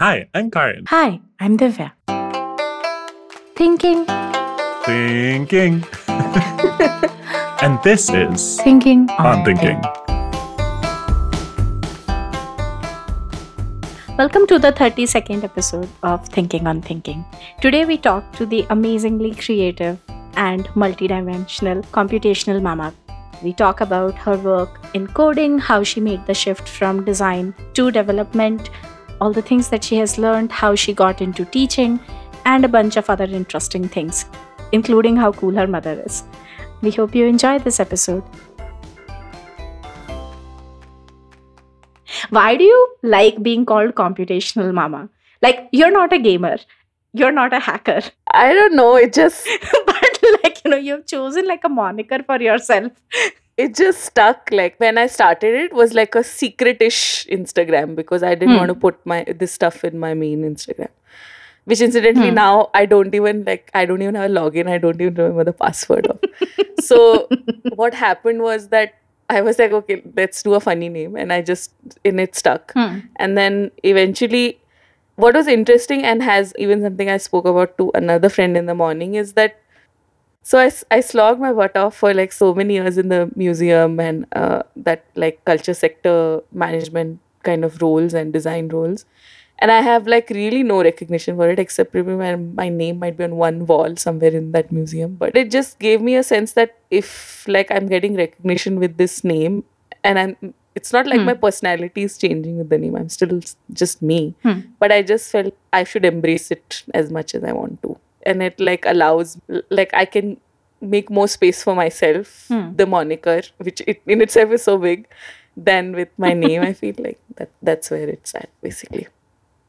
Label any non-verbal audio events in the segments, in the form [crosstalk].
Hi, I'm Karin. Hi, I'm Divya. Thinking, Thinking. [laughs] and this is thinking On Thinking. Welcome to the 32nd episode of Thinking on Thinking. Today we talk to the amazingly creative and multidimensional computational mama. We talk about her work in coding, how she made the shift from design to development, all the things that she has learned, how she got into teaching, and a bunch of other interesting things, including how cool her mother is. We hope you enjoy this episode. Why do you like being called computational mama? Like, you're not a gamer, you're not a hacker, I don't know. It just [laughs] but like, you know, you've chosen like a moniker for yourself. It just stuck. Like when I started it was like a secretish Instagram because I didn't Hmm. want to put my this stuff in my main Instagram. Which incidentally Hmm. now I don't even like I don't even have a login. I don't even remember the password of. [laughs] so what happened was that I was like, okay, let's do a funny name, and I just and it stuck. Hmm. And then eventually, what was interesting and has even something I spoke about to another friend in the morning is that so I, I slogged my butt off for like so many years in the museum and uh, that like culture sector management kind of roles and design roles. And I have like really no recognition for it except maybe my, my name might be on one wall somewhere in that museum. But it just gave me a sense that if like I'm getting recognition with this name and I'm it's not like Hmm. my personality is changing with the name. I'm still just me. Hmm. But I just felt I should embrace it as much as I want to. And it like allows like I can make more space for myself, Hmm. the moniker, which it in itself is so big, than with my name. I [laughs] feel like that that's where it's at basically.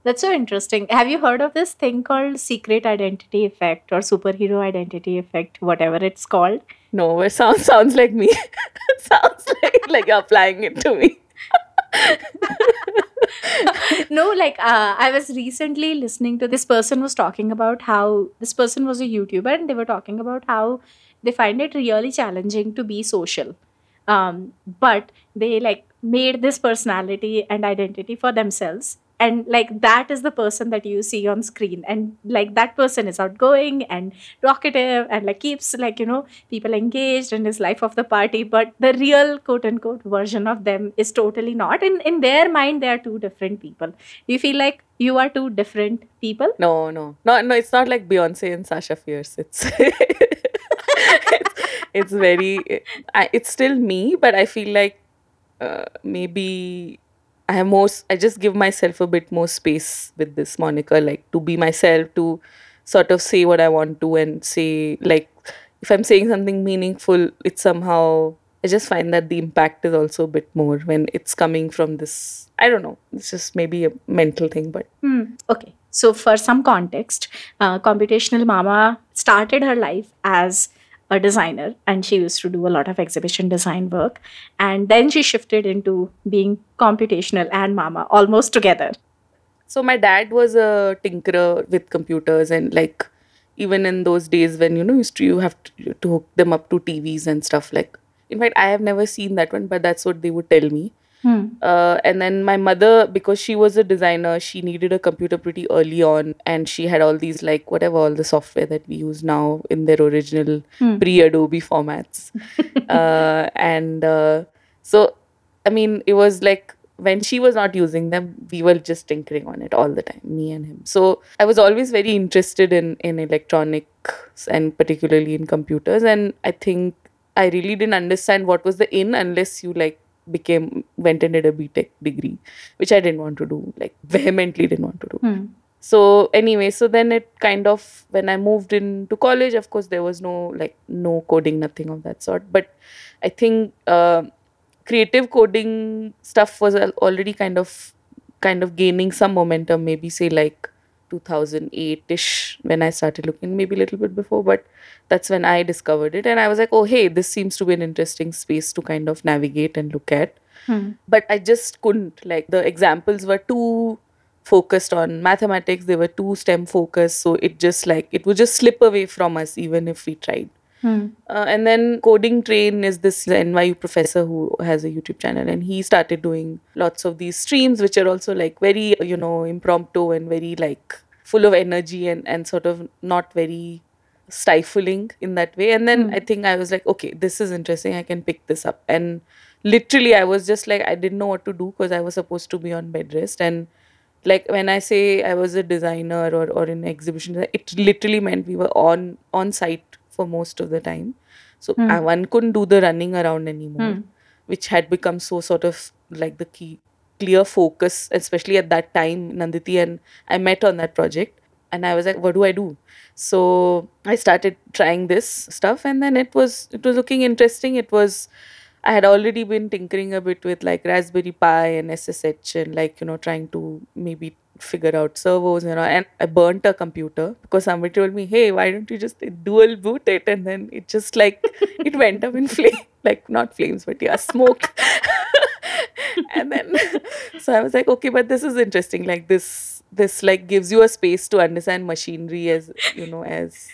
That's so interesting. Have you heard of this thing called secret identity effect or superhero identity effect, whatever it's called? No, it sounds sounds like me. [laughs] sounds like like you're applying it to me. [laughs] [laughs] no, like uh, I was recently listening to this person was talking about how this person was a YouTuber and they were talking about how they find it really challenging to be social. Um, but they like made this personality and identity for themselves. And like that is the person that you see on screen. And like that person is outgoing and talkative and like keeps like, you know, people engaged and is life of the party. But the real quote unquote version of them is totally not. In in their mind, they are two different people. Do you feel like you are two different people? No, no, no, no. It's not like Beyonce and Sasha Fierce. It's [laughs] it's, very. It's still me, but I feel like uh, maybe I have more. I just give myself a bit more space with this moniker, like to be myself, to sort of say what I want to, and say like if I'm saying something meaningful, it's somehow. I just find that the impact is also a bit more when it's coming from this. I don't know. It's just maybe a mental thing, but Hmm. Okay. So, for some context, uh, Computational Mama started her life as a designer and she used to do a lot of exhibition design work. And then she shifted into being computational and mama almost together. So my dad was a tinkerer with computers and like even in those days when you know used to you have to, to hook them up to TVs and stuff like in fact I have never seen that one but that's what they would tell me Hmm. uh, and then my mother because she was a designer she needed a computer pretty early on and she had all these like whatever all the software that we use now in their original Hmm. pre adobe formats [laughs] uh, and uh, so i mean it was like when she was not using them we were just tinkering on it all the time me and him so i was always very interested in in electronics and particularly in computers and i think i really didn't understand what was the in unless you like became went and did a btech degree which i didn't want to do like [laughs] vehemently didn't want to do Hmm. so anyway so then it kind of when i moved into college of course there was no like no coding nothing of that sort but i think uh, creative coding stuff was already kind of kind of gaining some momentum maybe say like 2008ish when i started looking maybe a little bit before but that's when i discovered it and i was like oh hey this seems to be an interesting space to kind of navigate and look at Hmm. but I just couldn't. Like the examples were too focused on mathematics, they were too STEM focused. So it just like it would just slip away from us even if we tried. Hmm. Uh, and then Coding Train is this NYU professor who has a YouTube channel, and he started doing lots of these streams, which are also like very, you know, impromptu and very like full of energy and, and sort of not very stifling in that way. And then I think I was like, okay, this is interesting. I can pick this up. And literally, I was just like, I didn't know what to do because I was supposed to be on bed rest. And like when I say I was a designer or, or in exhibition, it literally meant we were on on site for most of the time. So hmm. I, one couldn't do the running around anymore, hmm. which had become so sort of like the key clear focus, especially at that time, Nanditi and I met on that project. And I was like, what do I do? So I started trying this stuff and then it was it was looking interesting. It was I had already been tinkering a bit with like Raspberry Pi and SSH and like, you know, trying to maybe figure out servos, you know, and I burnt a computer because somebody told me, hey, why don't you just dual boot it? And then it just like, [laughs] it went up in flame, like not flames, but yeah, smoke. [laughs] and then, so I was like, okay, but this is interesting. Like this, this like gives you a space to understand machinery as, you know, as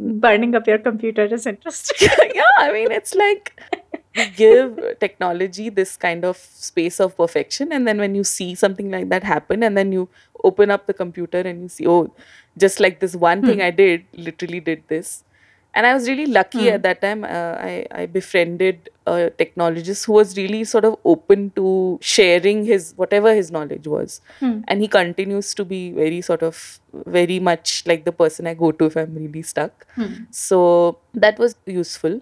Burning up your computer is interesting. [laughs] yeah, I mean, it's like we give technology this kind of space of perfection, and then when you see something like that happen, and then you open up the computer and you see, oh, just like this one thing hmm. I did, literally did this. And I was really lucky hmm. at that time. Uh, I, I befriended a technologist who was really sort of open to sharing his whatever his knowledge was. Hmm. And he continues to be very sort of very much like the person I go to if I'm really stuck. So that was useful.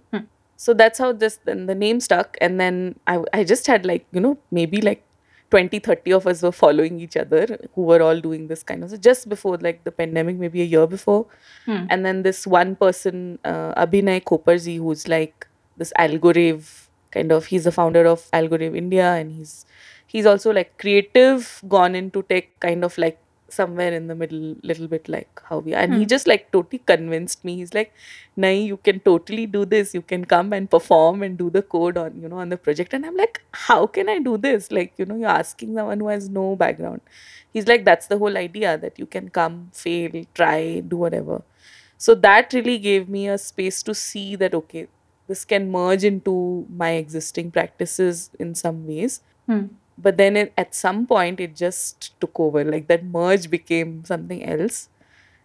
So that's how this then the name stuck. And then I, I just had like, you know, maybe like 20, 30 of us were following each other who were all doing this kind of so just before like the pandemic, maybe a year before. And then this one person, uh, Abhinay Khoparzi, who's like this Algorave kind of, he's the founder of Algorave India and he's he's also like creative, gone into tech, kind of like somewhere in the middle, little bit like how we are and he hmm. just like totally convinced me. He's like, Nai, you can totally do this. You can come and perform and do the code on, you know, on the project. And I'm like, how can I do this? Like, you know, you're asking someone who has no background. He's like, that's the whole idea that you can come, fail, try, do whatever. So that really gave me a space to see that, okay, this can merge into my existing practices in some ways hmm. But then it, at some point it just took over. Like that merge became something else.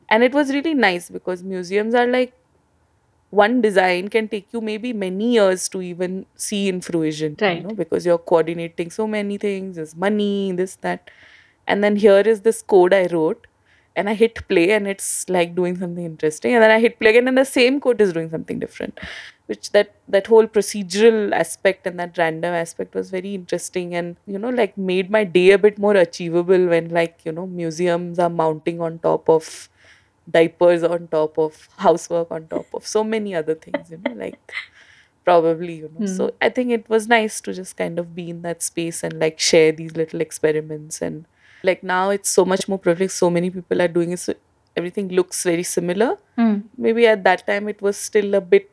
And it was really nice because museums are like one design can take you maybe many years to even see in fruition Right. you know because you're coordinating so many things. There's money this that. And then here is this code i wrote and i hit play and it's like doing something interesting. And then i hit play again and the same code is doing something different which that that whole procedural aspect and that random aspect was very interesting and you know like made my day a bit more achievable when like you know museums are mounting on top of diapers on top of housework on top of so many other things you know like probably you know. So hmm. i think it was nice to just kind of be in that space and like share these little experiments and like now it's so much more prolific. So many people are doing it. So everything looks very similar. Hmm. Maybe at that time it was still a bit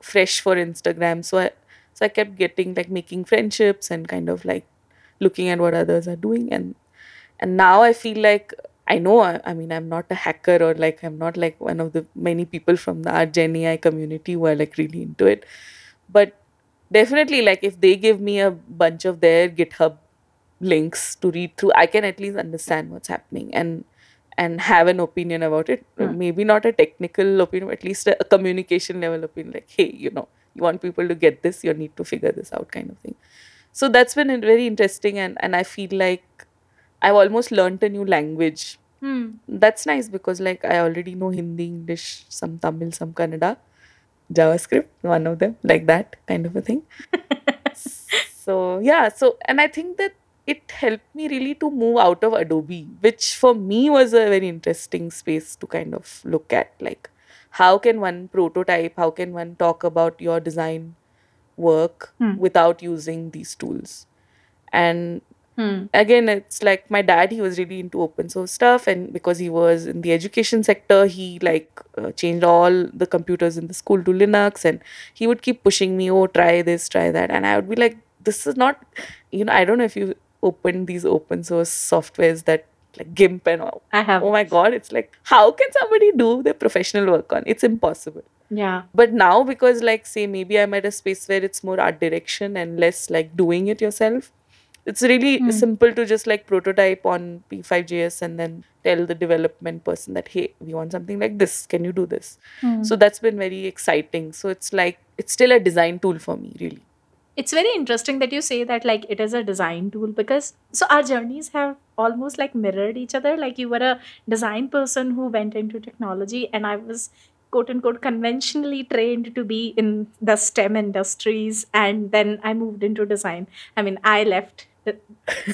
fresh for instagram. So i so i kept getting like making friendships and kind of like looking at what others are doing. And and now i feel like i know i, I mean i'm not a hacker or like i'm not like one of the many people from the art gen ai community who are like really into it. But definitely like if they give me a bunch of their github links to read through i can at least understand what's happening and and have an opinion about it. Hmm. Maybe not a technical opinion but at least a, a communication level opinion like hey you know you want people to get this you need to figure this out kind of thing. So that's been very interesting and and i feel like i've almost learned a new language. Hmm. That's nice because like i already know hindi english some tamil some kannada javascript one of them like that kind of a thing. [laughs] So yeah so and i think that it helped me really to move out of adobe which for me was a very interesting space to kind of look at like how can one prototype how can one talk about your design work without using these tools? And again it's like my dad he was really into open source stuff and because he was in the education sector he like uh, changed all the computers in the school to linux and he would keep pushing me oh try this try that. And i would be like this is not you know i don't know if you open these open source softwares that like gimp and all I have. oh my god it's like how can somebody do their professional work on it's impossible Yeah. But now, because like say maybe I'm at a space where it's more art direction and less like doing it yourself, it's really Hmm. simple to just like prototype on P5JS and then tell the development person that hey, we want something like this. Can you do this? Hmm. So that's been very exciting. So it's like it's still a design tool for me, really. It's very interesting that you say that like it is a design tool because so our journeys have almost like mirrored each other. Like you were a design person who went into technology and i was quote unquote conventionally trained to be in the stem industries and then i moved into design. I mean i left the,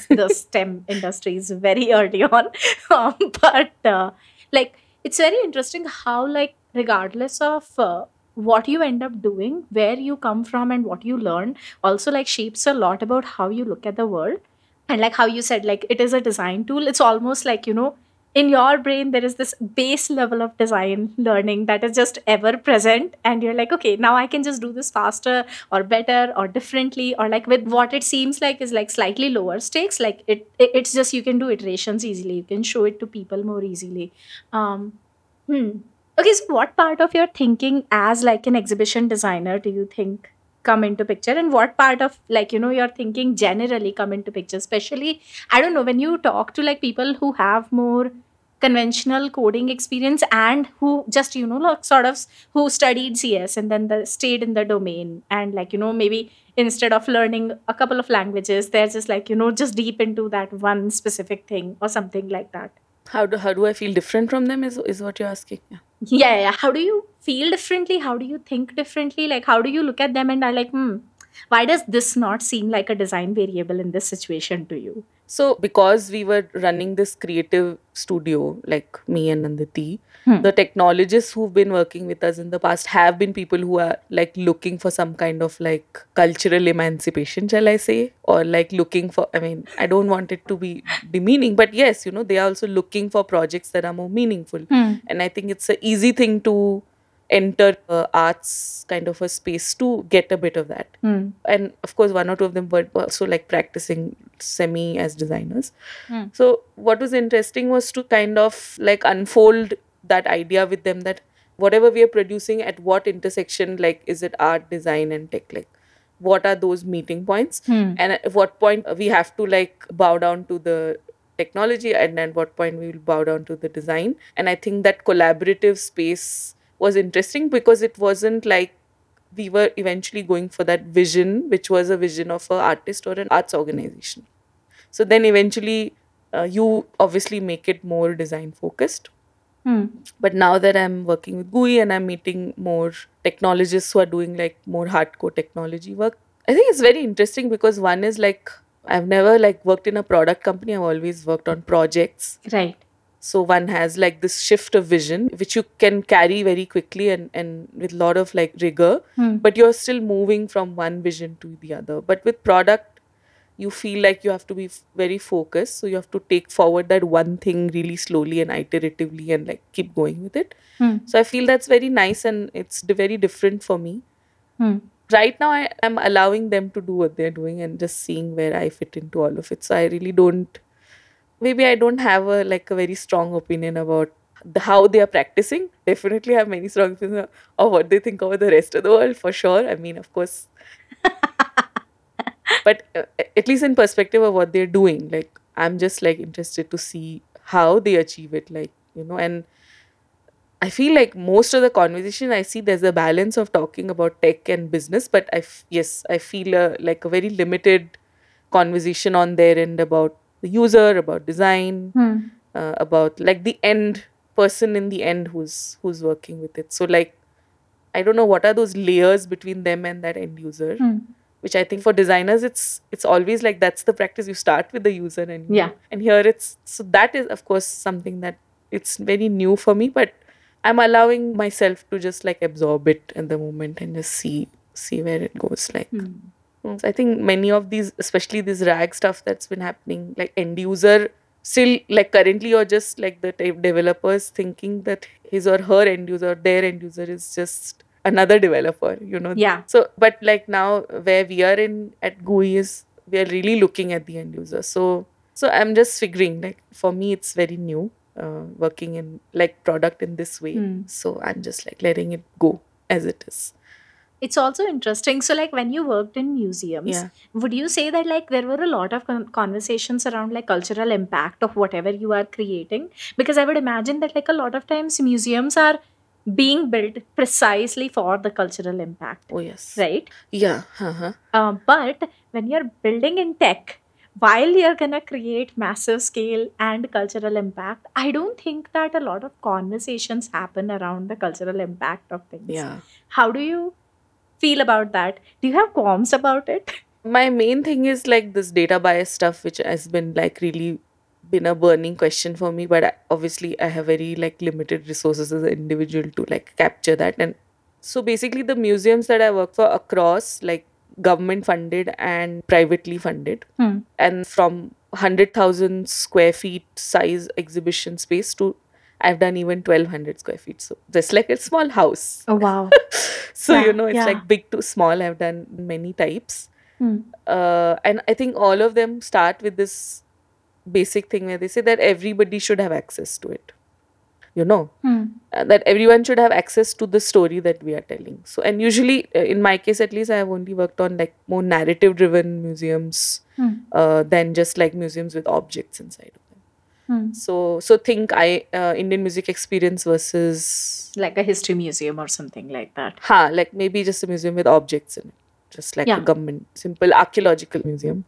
the [laughs] stem industries very early on. [laughs] Um, but uh, like it's very interesting how like regardless of uh, what you end up doing where you come from and what you learn also like shapes a lot about how you look at the world. And like how you said like it is a design tool. It's almost like you know in your brain there is this base level of design learning that is just ever present. And you're like okay now i can just do this faster or better or differently or like with what it seems like is like slightly lower stakes like it, it it's just you can do iterations easily. You can show it to people more easily. Um hmm. Okay so what part of your thinking as like an exhibition designer do you think come into picture and what part of like you know your thinking generally come into picture especially i don't know when you talk to like people who have more conventional coding experience and who just you know like sort of who studied cs and then the, stayed in the domain and like you know maybe instead of learning a couple of languages they're just like you know just deep into that one specific thing or something like that How do how do I feel different from them? Is is what you're asking? Yeah. Yeah yeah how do you feel differently? How do you think differently? Like how do you look at them and are like hmm why does this not seem like a design variable in this situation to you So because we were running this creative studio, like me and Nanditi, Hmm. the technologists who've been working with us in the past have been people who are like looking for some kind of like cultural emancipation, shall I say? Or like looking for I mean, I don't want it to be demeaning, but yes, you know, they are also looking for projects that are more meaningful. And I think it's an easy thing to enter uh, arts kind of a space to get a bit of that Hmm. and of course one or two of them were also like practicing semi as designers Hmm. so what was interesting was to kind of like unfold that idea with them that whatever we are producing at what intersection like is it art design and tech like what are those meeting points Hmm. and at what point we have to like bow down to the technology and at what point we will bow down to the design and i think that collaborative space was interesting because it wasn't like we were eventually going for that vision which was a vision of an artist or an arts organization. So then eventually uh, you obviously make it more design focused. Hmm. but now that i'm working with gooey and i'm meeting more technologists who are doing like more hardcore technology work i think it's very interesting because one is like i've never like worked in a product company. I've always worked on projects. Right so one has like this shift of vision which you can carry very quickly and and with a lot of like rigor Hmm. but you're still moving from one vision to the other but with product you feel like you have to be f- very focused so you have to take forward that one thing really slowly and iteratively and like keep going with it Hmm. so i feel that's very nice and it's d- very different for me Hmm. right now I, i'm allowing them to do what they're doing and just seeing where i fit into all of it so i really don't maybe i don't have a like a very strong opinion about the, how they are practicing. Definitely have many strong opinions of what they think about the rest of the world for sure. I mean of course. [laughs] But uh, at least in perspective of what they're doing like i'm just like interested to see how they achieve it like you know and I feel like most of the conversation I see there's a balance of talking about tech and business, but I f- yes I feel uh, like a very limited conversation on their end about the user, about design, Hmm. uh, about like the end person in the end who's who's working with it. So like I don't know what are those layers between them and that end user, Hmm. which I think for designers it's it's always like that's the practice you start with the user and Yeah. and here it's so that is of course something that it's very new for me, but I'm allowing myself to just like absorb it in the moment and just see see where it goes. Like Hmm. Mm, so I think many of these, especially this rag stuff that's been happening, like end user still like currently or just like the type developers thinking that his or her end user, their end user is just another developer, you know. Yeah. So but like now where we are in at Gooey is we are really looking at the end user. So so I'm just figuring like for me it's very new. Uh, working in like product in this way Hmm. so i'm just like letting it go as it is it's also interesting. So like when you worked in museums Yeah. would you say that like there were a lot of con- conversations around like cultural impact of whatever you are creating? Because i would imagine that like a lot of times museums are being built precisely for the cultural impact oh yes. right? Yeah uh-huh. uh, but when you're building in tech while you're gonna create massive scale and cultural impact i don't think that a lot of conversations happen around the cultural impact of things. Yeah. How do you feel about that? Do you have qualms about it? My main thing is like this data bias stuff which has been like really been a burning question for me but I, obviously i have very like limited resources as an individual to like capture that. And so basically the museums that i work for across like government funded and privately funded Hmm. and from 100000 square feet size exhibition space to i've done even 1200 square feet so just like a small house oh wow [laughs] so Yeah, you know it's yeah. like big to small i've done many types Hmm. uh, and I think all of them start with this basic thing where they say that everybody should have access to it. You know, Hmm. uh, that everyone should have access to the story that we are telling. So, and usually, uh, in my case at least, I have only worked on like more narrative driven museums Hmm. uh, than just like museums with objects inside. Hmm. So, so think I uh, Indian music experience versus like a history museum or something like that ha like maybe just a museum with objects in it, just like Yeah. a government simple archaeological museum.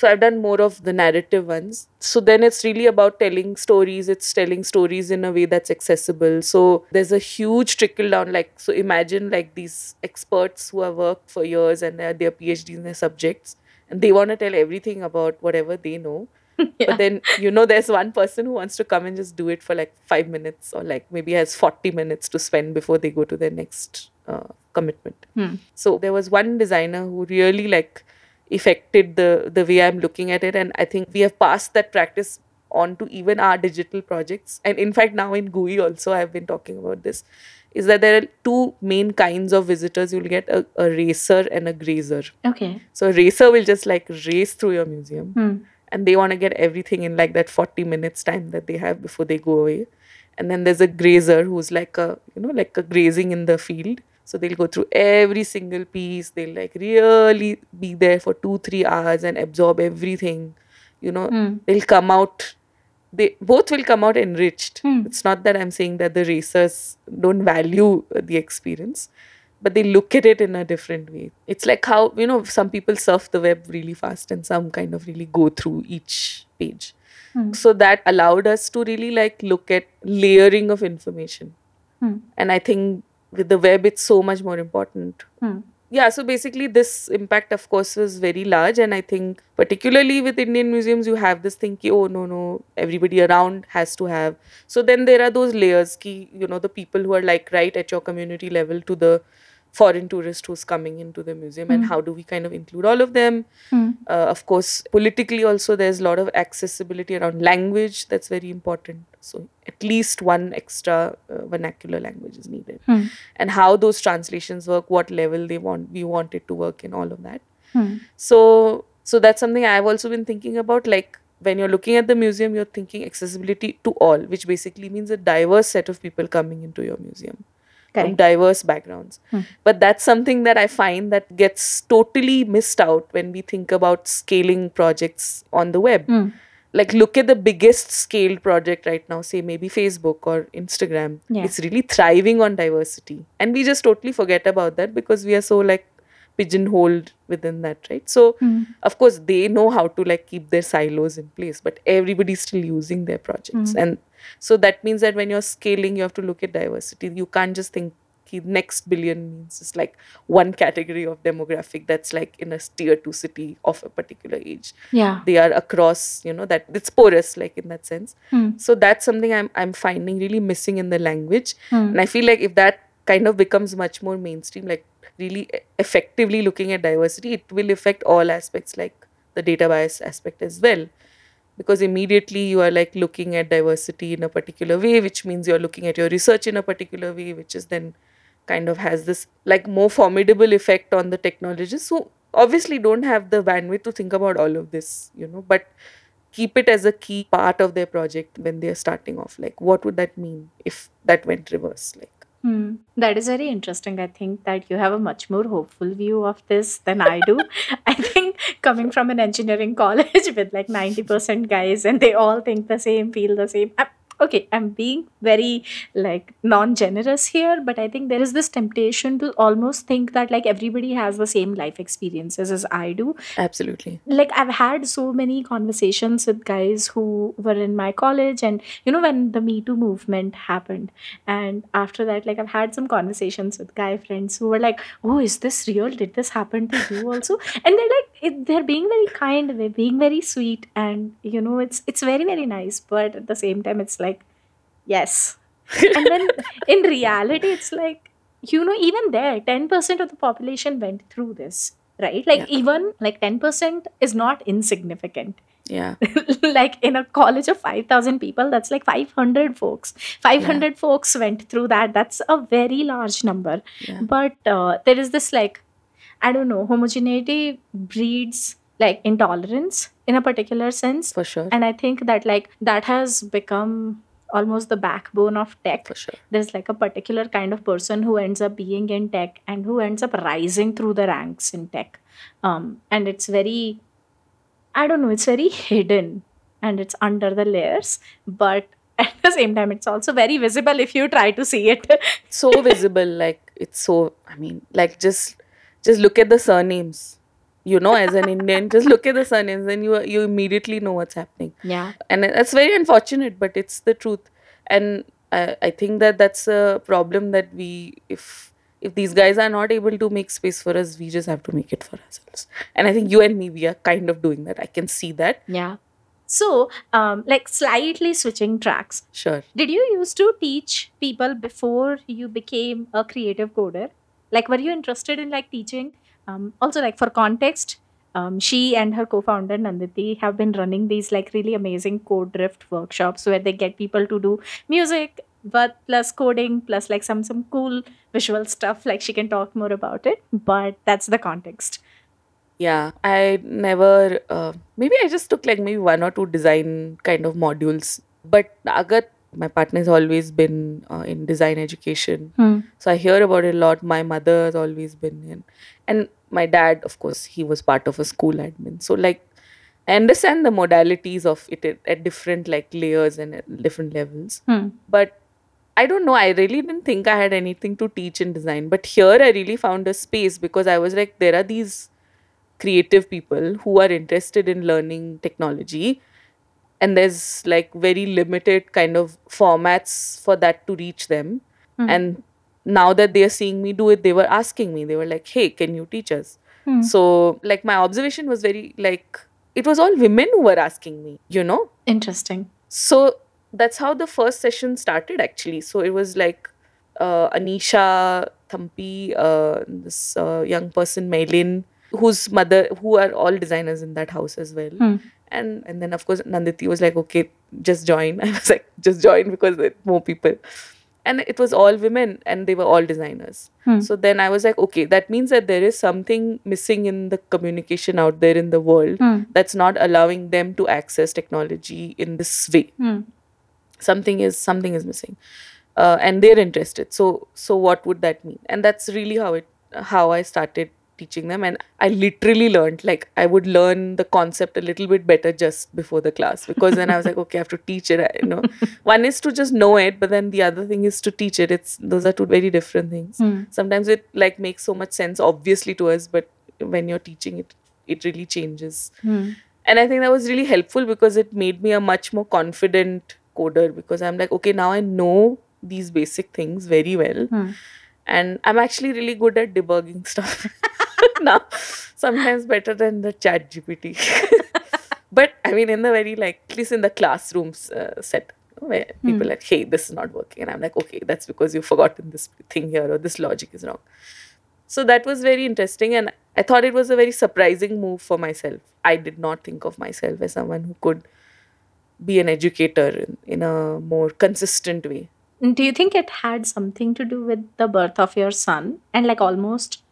So I've done more of the narrative ones. So then it's really about telling stories. It's telling stories in a way that's accessible. So there's a huge trickle down. Like so, imagine like these experts who have worked for years and they're their PhDs in their subjects, and they want to tell everything about whatever they know. [laughs] Yeah. But then you know there's one person who wants to come and just do it for like five minutes or like maybe has 40 minutes to spend before they go to their next uh, commitment. Hmm. So there was one designer who really like affected the the way I'm looking at it, and I think we have passed that practice on to even our digital projects. And in fact, now in Gooey also, I've been talking about this. Is that there are two main kinds of visitors? You'll get a, a racer and a grazer. okay So a racer will just like race through your museum Hmm. And they want to get everything in like that 40 minutes time that they have before they go away. And then there's a grazer who's like a you know like a grazing in the field. So they'll go through every single piece. They'll like really be there for 2 3 hours and absorb everything you know. Hmm. they'll come out they both will come out enriched. Hmm. it's not that i'm saying that the racers don't value the experience but they look at it in a different way it's like how you know some people surf the web really fast and some kind of really go through each page Hmm. so that allowed us to really like look at layering of information Hmm. and i think with the web it's so much more important Hmm. yeah so basically this impact of course was very large and i think particularly with indian museums you have this thing ki, oh no no everybody around has to have so then there are those layers ki, you know the people who are like right at your community level to the foreign tourist who's coming into the museum and Hmm. how do we kind of include all of them Hmm. uh, of course politically also there's a lot of accessibility around language that's very important so at least one extra uh, vernacular language is needed Hmm. and how those translations work what level they want we want it to work in all of that Hmm. so so that's something i've also been thinking about like when you're looking at the museum you're thinking accessibility to all which basically means a diverse set of people coming into your museum from Correct. diverse backgrounds Hmm. but that's something that i find that gets totally missed out when we think about scaling projects on the web Hmm. like look at the biggest scaled project right now say maybe facebook or instagram Yeah. it's really thriving on diversity and we just totally forget about that because we are so like pigeonholed within that right so Hmm. of course they know how to like keep their silos in place but everybody's still using their projects Mm. and so that means that when you're scaling you have to look at diversity. You can't just think next billion means it's like one category of demographic that's like in a tier two city of a particular age. Yeah. They are across you know that it's porous like in that sense. Hmm. so that's something i'm i'm finding really missing in the language. Hmm. and i feel like if that kind of becomes much more mainstream like really effectively looking at diversity it will affect all aspects like the data bias aspect as well because immediately you are like looking at diversity in a particular way which means you're looking at your research in a particular way which is then kind of has this like more formidable effect on the technologists who obviously don't have the bandwidth to think about all of this you know but keep it as a key part of their project when they're starting off like what would that mean if that went reverse like Hmm. That is very interesting. I think that you have a much more hopeful view of this than I do. [laughs] I think [laughs] coming from an engineering [laughs] college with like 90% guys and they all think the same, feel the same. I'm, okay, I'm being very like non generous here, but I think there is this temptation to almost think that like everybody has the same life experiences as I do Absolutely. like I've had so many conversations with guys who were in my college, and you know, when the Me Too movement happened, and after that, like I've had some conversations with guy friends who were like, Oh, is this real? Did this happen to you also? [laughs] And they're like, it, they're being very kind, they're being very sweet, and you know, it's it's very, very nice, but at the same time, it's like, yes. and then [laughs] in reality, it's like, you know, even there, 10% of the population went through this right like Yeah. even like 10% is not insignificant Yeah. [laughs] like in a college of 5000 people that's like 500 folks 500 folks went through that that's a very large number Yeah. but uh, there is this like i don't know homogeneity breeds like intolerance in a particular sense For sure. and i think that like that has become almost the backbone of tech. For sure. there's like a particular kind of person who ends up being in tech and who ends up rising through the ranks in tech. Um, and it's very i don't know it's very hidden and it's under the layers but [laughs] at the same time it's also very visible if you try to see it. So visible like it's so i mean like just just look at the surnames you know as an indian just look at the surnames and you you immediately know what's happening. Yeah. And that's very unfortunate but it's the truth. And I, I think that that's a problem that we if if these guys are not able to make space for us we just have to make it for ourselves. And i think you and me we are kind of doing that. I can see that. Yeah. So um, like slightly switching tracks. Sure. Did you used to teach people before you became a creative coder? Like were you interested in like teaching um, also like for context um, she and her co-founder nanditi have been running these like really amazing code drift workshops where they get people to do music but plus coding plus like some some cool visual stuff like she can talk more about it but that's the context Yeah, I never. Uh, maybe I just took like maybe one or two design kind of modules. But Agat, my partner has always been uh, in design education, so I hear about it a lot. My mother has always been in, and my dad, of course, he was part of a school admin. So like, I understand the modalities of it at, at different like layers and at different levels. Hmm. But I don't know. I really didn't think I had anything to teach in design. But here I really found a space because I was like, there are these creative people who are interested in learning technology. And there's like very limited kind of formats for that to reach them. Hmm. And now that they are seeing me do it, they were asking me, they were like, hey, can you teach us? Hmm. So, like, my observation was very like, it was all women who were asking me, you know? interesting So that's how the first session started actually. So it was like uh, Anisha Thampi, uh, this uh, young person, Maylin, whose mother, who are all designers in that house as well. Hmm. And and then of course Nanditi was like, okay, just join. [laughs] I was like, just join because there are more people. And it was all women and they were all designers. Hmm. So then I was like, okay, that means that there is something missing in the communication out there in the world Hmm. that's not allowing them to access technology in this way Hmm. something is something is missing uh, and they're interested so so what would that mean and that's really how it how i started teaching them and i literally learned like i would learn the concept a little bit better just before the class because then i was like [laughs] okay i have to teach it you know [laughs] one is to just know it but then the other thing is to teach it it's those are two very different things Hmm. sometimes it like makes so much sense obviously to us but when you're teaching it it really changes Hmm. and i think that was really helpful because it made me a much more confident coder because i'm like okay now i know these basic things very well Hmm. and i'm actually really good at debugging stuff [laughs] [laughs] now sometimes better than the chat gpt [laughs] but i mean in the very like at least in the classrooms uh, set where people are like hey this is not working. And i'm like okay that's because you've forgotten this thing here or this logic is wrong. So that was very interesting and i thought it was a very surprising move for myself. I did not think of myself as someone who could be an educator in, in a more consistent way. Do you think it had something to do with the birth of your son? And like almost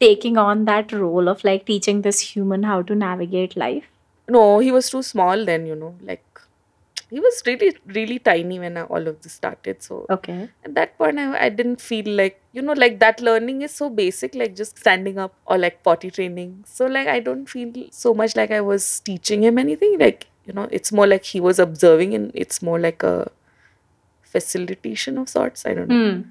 taking on that role of like teaching this human how to navigate life? no he was too small then you know like he was really really tiny when I, all of this started so Okay. at that point I, I didn't feel like you know like that learning is so basic like just standing up or like potty training so like i don't feel so much like i was teaching him anything like you know it's more like he was observing and it's more like a facilitation of sorts i don't know Hmm.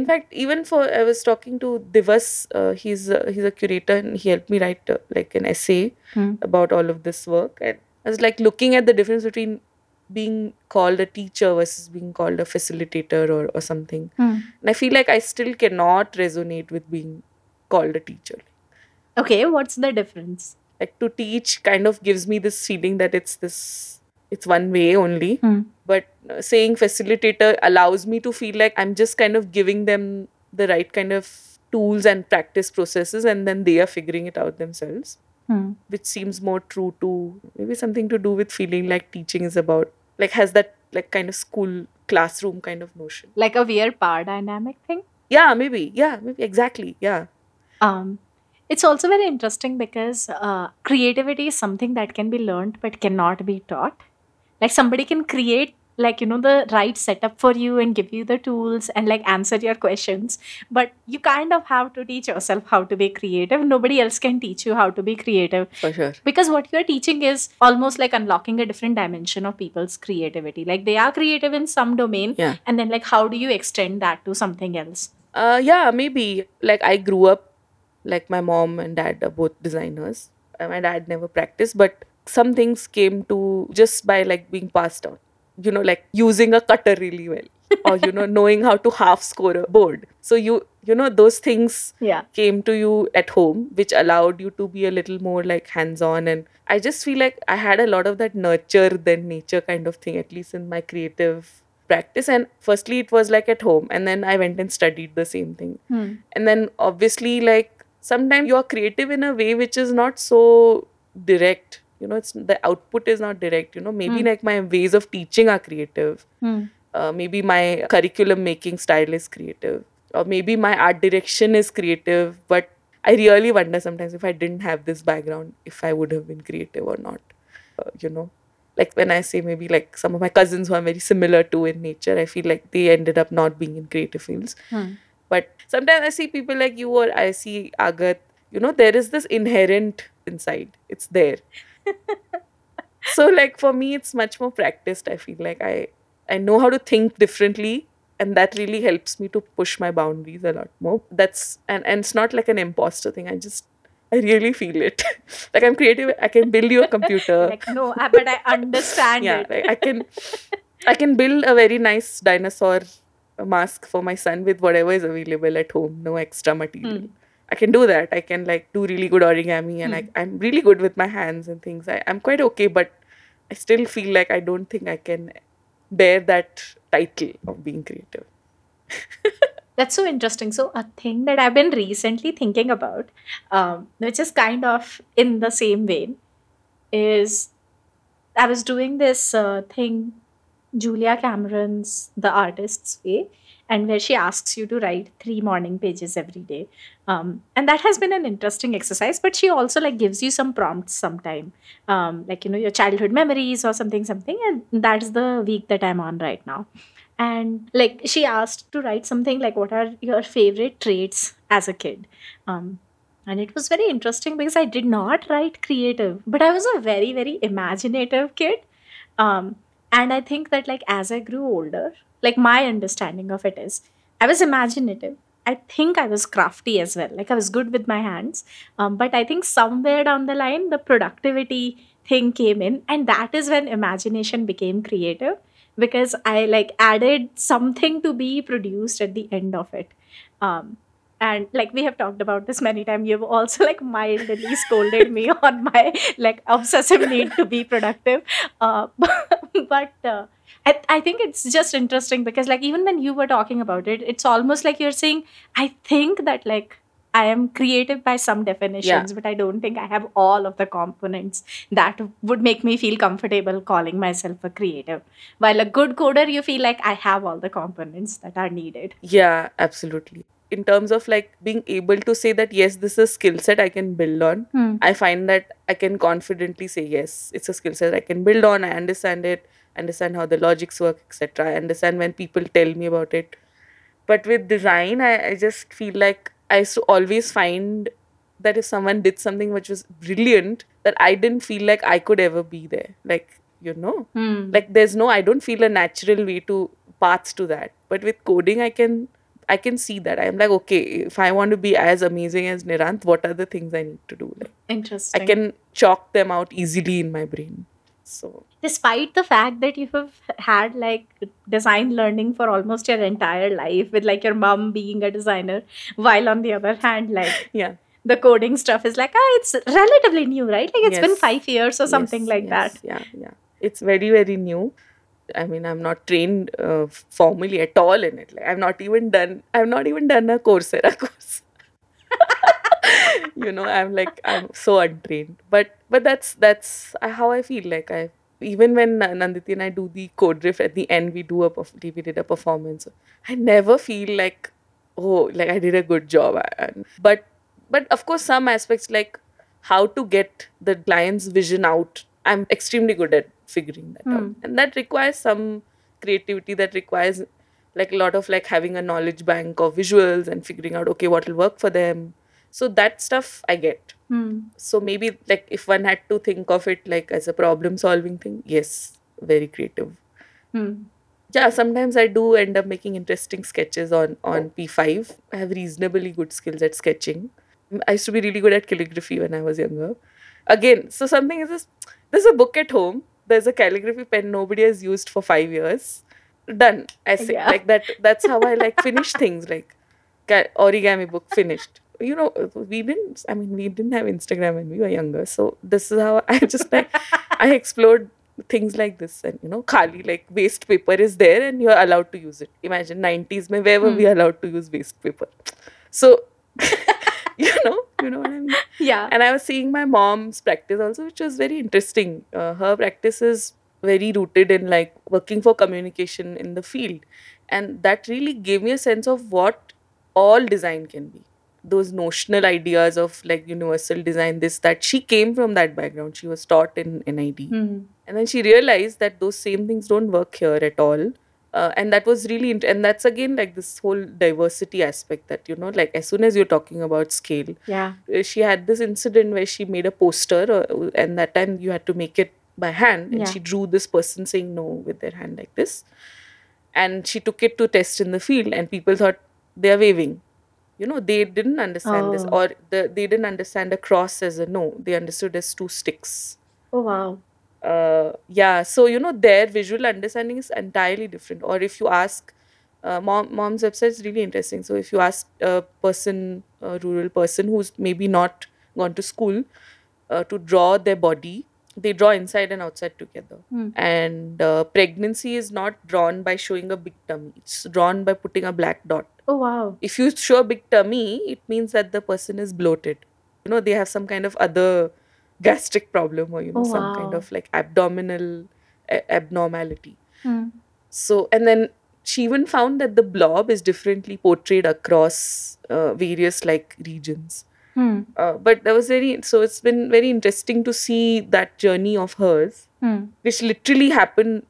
In fact even for i was talking to divas uh, he's a, he's a curator and he helped me write uh, like an essay Hmm. about all of this work and i was like looking at the difference between being called a teacher versus being called a facilitator or, or something Hmm. and i feel like i still cannot resonate with being called a teacher Okay. What's the difference? like to teach kind of gives me this feeling that it's this it's one way only Hmm. but uh, saying facilitator allows me to feel like i'm just kind of giving them the right kind of tools and practice processes and then they are figuring it out themselves Hmm. which seems more true to maybe something to do with feeling like teaching is about like has that like kind of school classroom kind of notion Like a weird power dynamic thing. yeah maybe yeah maybe exactly yeah Um, it's also very interesting because uh, creativity is something that can be learned but cannot be taught. Like somebody can create like you know the right setup for you and give you the tools and like answer your questions but you kind of have to teach yourself how to be creative nobody else can teach you how to be creative for sure because what you're teaching is almost like unlocking a different dimension of people's creativity like they are creative in some domain Yeah. and then like how do you extend that to something else Uh, yeah, maybe. Like I grew up, like my mom and dad are both designers. Uh, My dad never practiced, but some things came to just by like being passed on. You know, like using a cutter really well, [laughs] or you know, knowing how to half score a board. So you, you know, those things yeah came to you at home, which allowed you to be a little more like hands on. And I just feel like I had a lot of that nurture than nature kind of thing, at least in my creative practice. And firstly, it was like at home, and then I went and studied the same thing. Hmm. And then obviously, like sometimes you are creative in a way which is not so direct. You know, it's the output is not direct. You know, maybe Hmm. like my ways of teaching are creative Hmm. uh, maybe my curriculum making style is creative or maybe my art direction is creative but i really wonder sometimes if i didn't have this background if i would have been creative or not uh, you know like when i say maybe like some of my cousins who i'm very similar to in nature i feel like they ended up not being in creative fields Hmm. but sometimes i see people like you or i see agat you know there is this inherent inside it's there so like for me it's much more practiced i feel like. I i know how to think differently and that really helps me to push my boundaries a lot more. That's and, and it's not like an imposter thing. I just i really feel it. [laughs] Like i'm creative. I can build you a computer. [laughs] Like no but i understand yeah it. like i can i can build a very nice dinosaur mask for my son with whatever is available at home no extra material. Hmm. I can do that. I can like do really good origami and I, i'm really good with my hands and things. I, i'm quite okay but i still feel like i don't think i can bear that title of being creative. [laughs] That's so interesting. So, a thing that I've been recently thinking about, um, which is kind of in the same vein, is I was doing this uh, thing, Julia Cameron's The Artist's Way, and where she asks you to write three morning pages every day. Um, and that has been an interesting exercise, but she also like gives you some prompts sometime, um, like you know your childhood memories or something, something. And that's the week that I'm on right now and like she asked to write something like what are your favorite traits as a kid um and it was very interesting because i did not write creative but i was a very very imaginative kid um and i think that like as i grew older like my understanding of it is i was imaginative. I think i was crafty as well. Like i was good with my hands. Um, but i think somewhere down the line the productivity thing came in. And that is when imagination became creative because I like added something to be produced at the end of it. Um, and like we have talked about this many times, you've also like mildly scolded me [laughs] on my like obsessive need to be productive. Uh, [laughs] but uh, I, I think it's just interesting because like even when you were talking about it, it's almost like you're saying, I think that like I am creative by some definitions, but I don't think I have all of the components that would make me feel comfortable calling myself a creative. While a good coder, you feel like I have all the components that are needed. yeah absolutely in terms of like being able to say that yes this is a skill set i can build on Hmm. I find that I can confidently say, yes, it's a skill set I can build on. I understand it. understand how the logics work, etc. I understand when people tell me about it. But with design, I, I just feel like I used to always find that if someone did something which was brilliant, that I didn't feel like I could ever be there. Like, you know, Hmm. like there's no, I don't feel a natural way to paths to that. But with coding, I can. I can see that. I'm like, okay, if I want to be as amazing as Nirant, what are the things I need to do? Like, Interesting. I can chalk them out easily in my brain. So despite the fact that you have had like design learning for almost your entire life with like your mom being a designer while on the other hand like yeah, the coding stuff is like ah it's relatively new right like it's been 5 years or something Yes, like yes, that Yeah, yeah. It's very very new. I mean, I'm not trained uh, formally at all in it. Like, I've not even done. I've not even done a Coursera [laughs] course. you know, I'm like I'm so untrained. But but that's that's how I feel. Like I even when Na- Nanditi and I do the code riff at the end, we do a we did a performance. I never feel like oh like I did a good job. But but of course some aspects like how to get the client's vision out i'm extremely good at figuring that out. Hmm. and that requires some creativity that requires like a lot of like having a knowledge bank of visuals and figuring out okay what will work for them. So that stuff i get. Hmm. so maybe like if one had to think of it like as a problem solving thing yes very creative. Hmm. yeah sometimes i do end up making interesting sketches on on p5 i have reasonably good skills at sketching. I used to be really good at calligraphy when i was younger. Again so something is this there's a book at home there's a calligraphy pen nobody has used for five years. Done. Essay Yeah. like that that's how i like finish [laughs] things like origami book finished. You know we didn't i mean we didn't have instagram when we were younger so this is how i [laughs] just like i explored things like this and you know khali like waste paper is there and you're allowed to use it. Imagine 90s mein where were we hmm. allowed to use waste paper? So [laughs] [laughs] you know you know what i mean [laughs] yeah and I was seeing my mom's practice also, which was very interesting. Uh, her practice is very rooted in like working for communication in the field, and that really gave me a sense of what all design can be. Those notional ideas of like universal design, this that she came from that background. She was taught in NID, Hmm. and then she realized that those same things don't work here at all. Uh, and that was really, int- and that's again like this whole diversity aspect that you know, like as soon as you're talking about scale, yeah. uh, she had this incident where she made a poster uh, and that time you had to make it by hand and Yeah. she drew this person saying no with their hand like this. And she took it to test in the field and people thought they are waving. You know they didn't understand this Oh. or the, they didn't understand a cross as a no. They understood as two sticks. Oh wow uh, yeah so you know their visual understanding is entirely different. Or if you ask uh, mom mom's website is really interesting. So if you ask a person a rural person who's maybe not gone to school uh, to draw their body they draw inside and outside together. Hmm. and uh, pregnancy is not drawn by showing a big tummy. It's drawn by putting a black dot. Oh wow. If you show a big tummy, it means that the person is bloated. You know, they have some kind of other gastric problem or, you know, Oh, some kind of like abdominal a- abnormality. Hmm. So, and then she even found that the blob is differently portrayed across uh, various like regions. Hmm. Uh, but that was very, so it's been very interesting to see that journey of hers, Hmm. which literally happened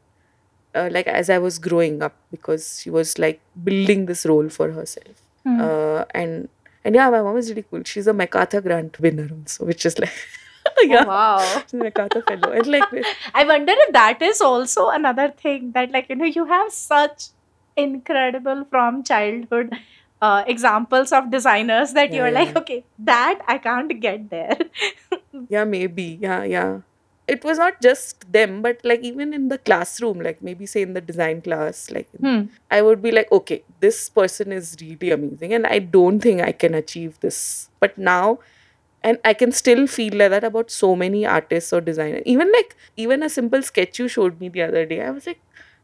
uh, like as I was growing up because she was like building this role for herself. Hmm. Uh, and and yeah, my mom is really cool. She's a MacArthur Grant winner also, which is like [laughs] yeah, Oh, wow [laughs] fellow. And like I wonder if that is also another thing that, like, you know, you have such incredible from childhood uh, examples of designers that Yeah, you're like, okay, that I can't get there. [laughs] yeah, maybe yeah, yeah. It was not just them, but like even in the classroom, like maybe say in the design class, like Hmm. I would be like, okay, this person is really amazing, and I don't think I can achieve this. But now, and I can still feel like that about so many artists or designers. Even like even a simple sketch you showed me the other day, I was like,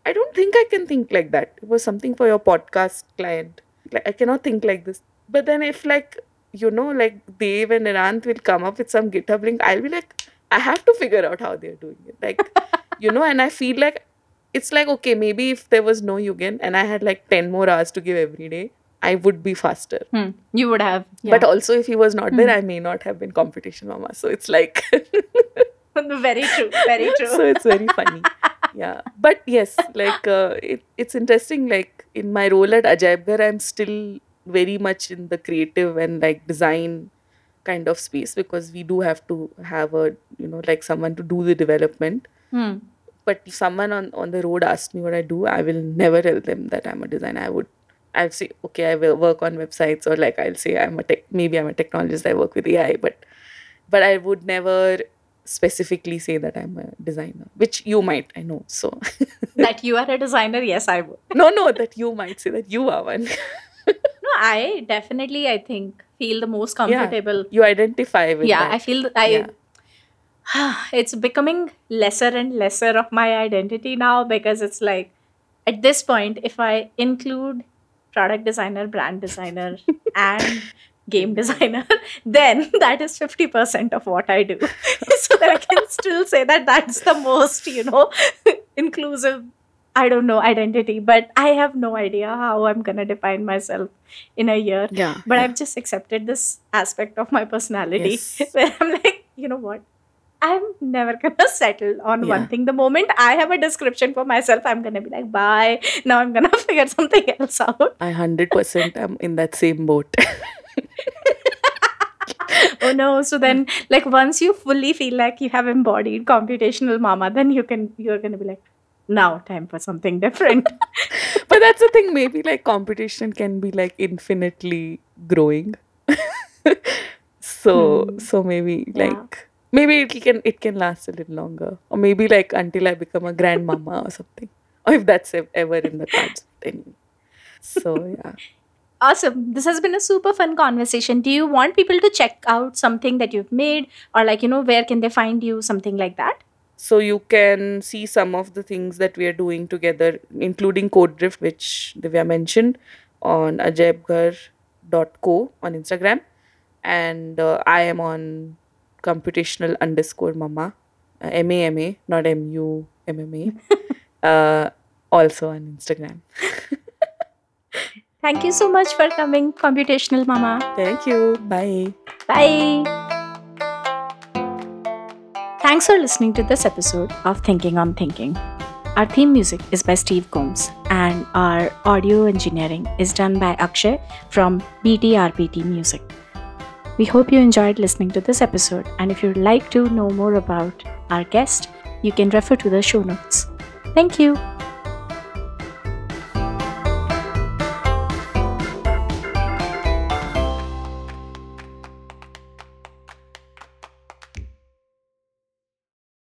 I don't think I can think like that. It was something for your podcast client. Like I cannot think like this. But then if like you know, like Dave and Nirant will come up with some GitHub link, I'll be like, I have to figure out how they're doing it. Like, [laughs] you know, and I feel like it's like okay maybe if there was no yugen and i had like 10 more hours to give every day i would be faster Hmm. You would have. but also if he was not there i may not have been computational mama so it's like [laughs] very true. Very [laughs] true. so it's very funny yeah but yes like uh, it, it's interesting like in my role at ajaibghar i'm still very much in the creative and like design kind of space because we do have to have a you know like someone to do the development Hmm. but if someone on, on the road asked me what I do, I will never tell them that I'm a designer. I would I'll say, okay, I will work on websites or like I'll say I'm a tech maybe I'm a technologist, I work with AI, but but I would never specifically say that I'm a designer, which you might, I know. So [laughs] that you are a designer, yes, I would. no, no, that you might say that you are one. [laughs] No, I definitely, I think, feel the most comfortable. you identify with Yeah, that. I feel I. Yeah. [sighs] It's becoming lesser and lesser of my identity now because it's like, at this point, if I include product designer, brand designer, and game designer, [laughs] then that is 50% of what I do. [laughs] so that I can still say that that's the most, you know, [laughs] inclusive, I don't know, identity. But I have no idea how I'm going to define myself in a year. Yeah. But yeah. I've just accepted this aspect of my personality Yes. where I'm like, you know what? I'm never gonna [laughs] settle on one thing. The moment I have a description for myself, I'm gonna be like, bye. [laughs] Now I'm gonna [laughs] figure something else out. I 100% am in that same boat. Oh no. So then like once you fully feel like you have embodied computational mama, then you can you're gonna be like, now time for something different. but that's the thing maybe like computation can be like infinitely growing so Hmm. so maybe Yeah. like maybe it can it can last a little longer or maybe like until i become a grandmama or something or if that's ever in the cards anyway so yeah awesome. This has been a super fun conversation. Do you want people to check out something that you've made? Or like, you know, where can they find you? Something like that? so you can see some of the things that we are doing together including code drift which divya mentioned on ajaibghar.co on instagram and uh, i am on computational underscore mama uh, m-a-m-a not m-u-m-m-a [laughs] uh, also on instagram [laughs] Thank you so much for coming, Computational Mama. thank you bye Bye. Thanks for listening to this episode of Thinking on Thinking. Our theme music is by Steve Combs, and our audio engineering is done by Akshay from BTRPT Music. We hope you enjoyed listening to this episode, and if you'd like to know more about our guest, you can refer to the show notes. Thank you.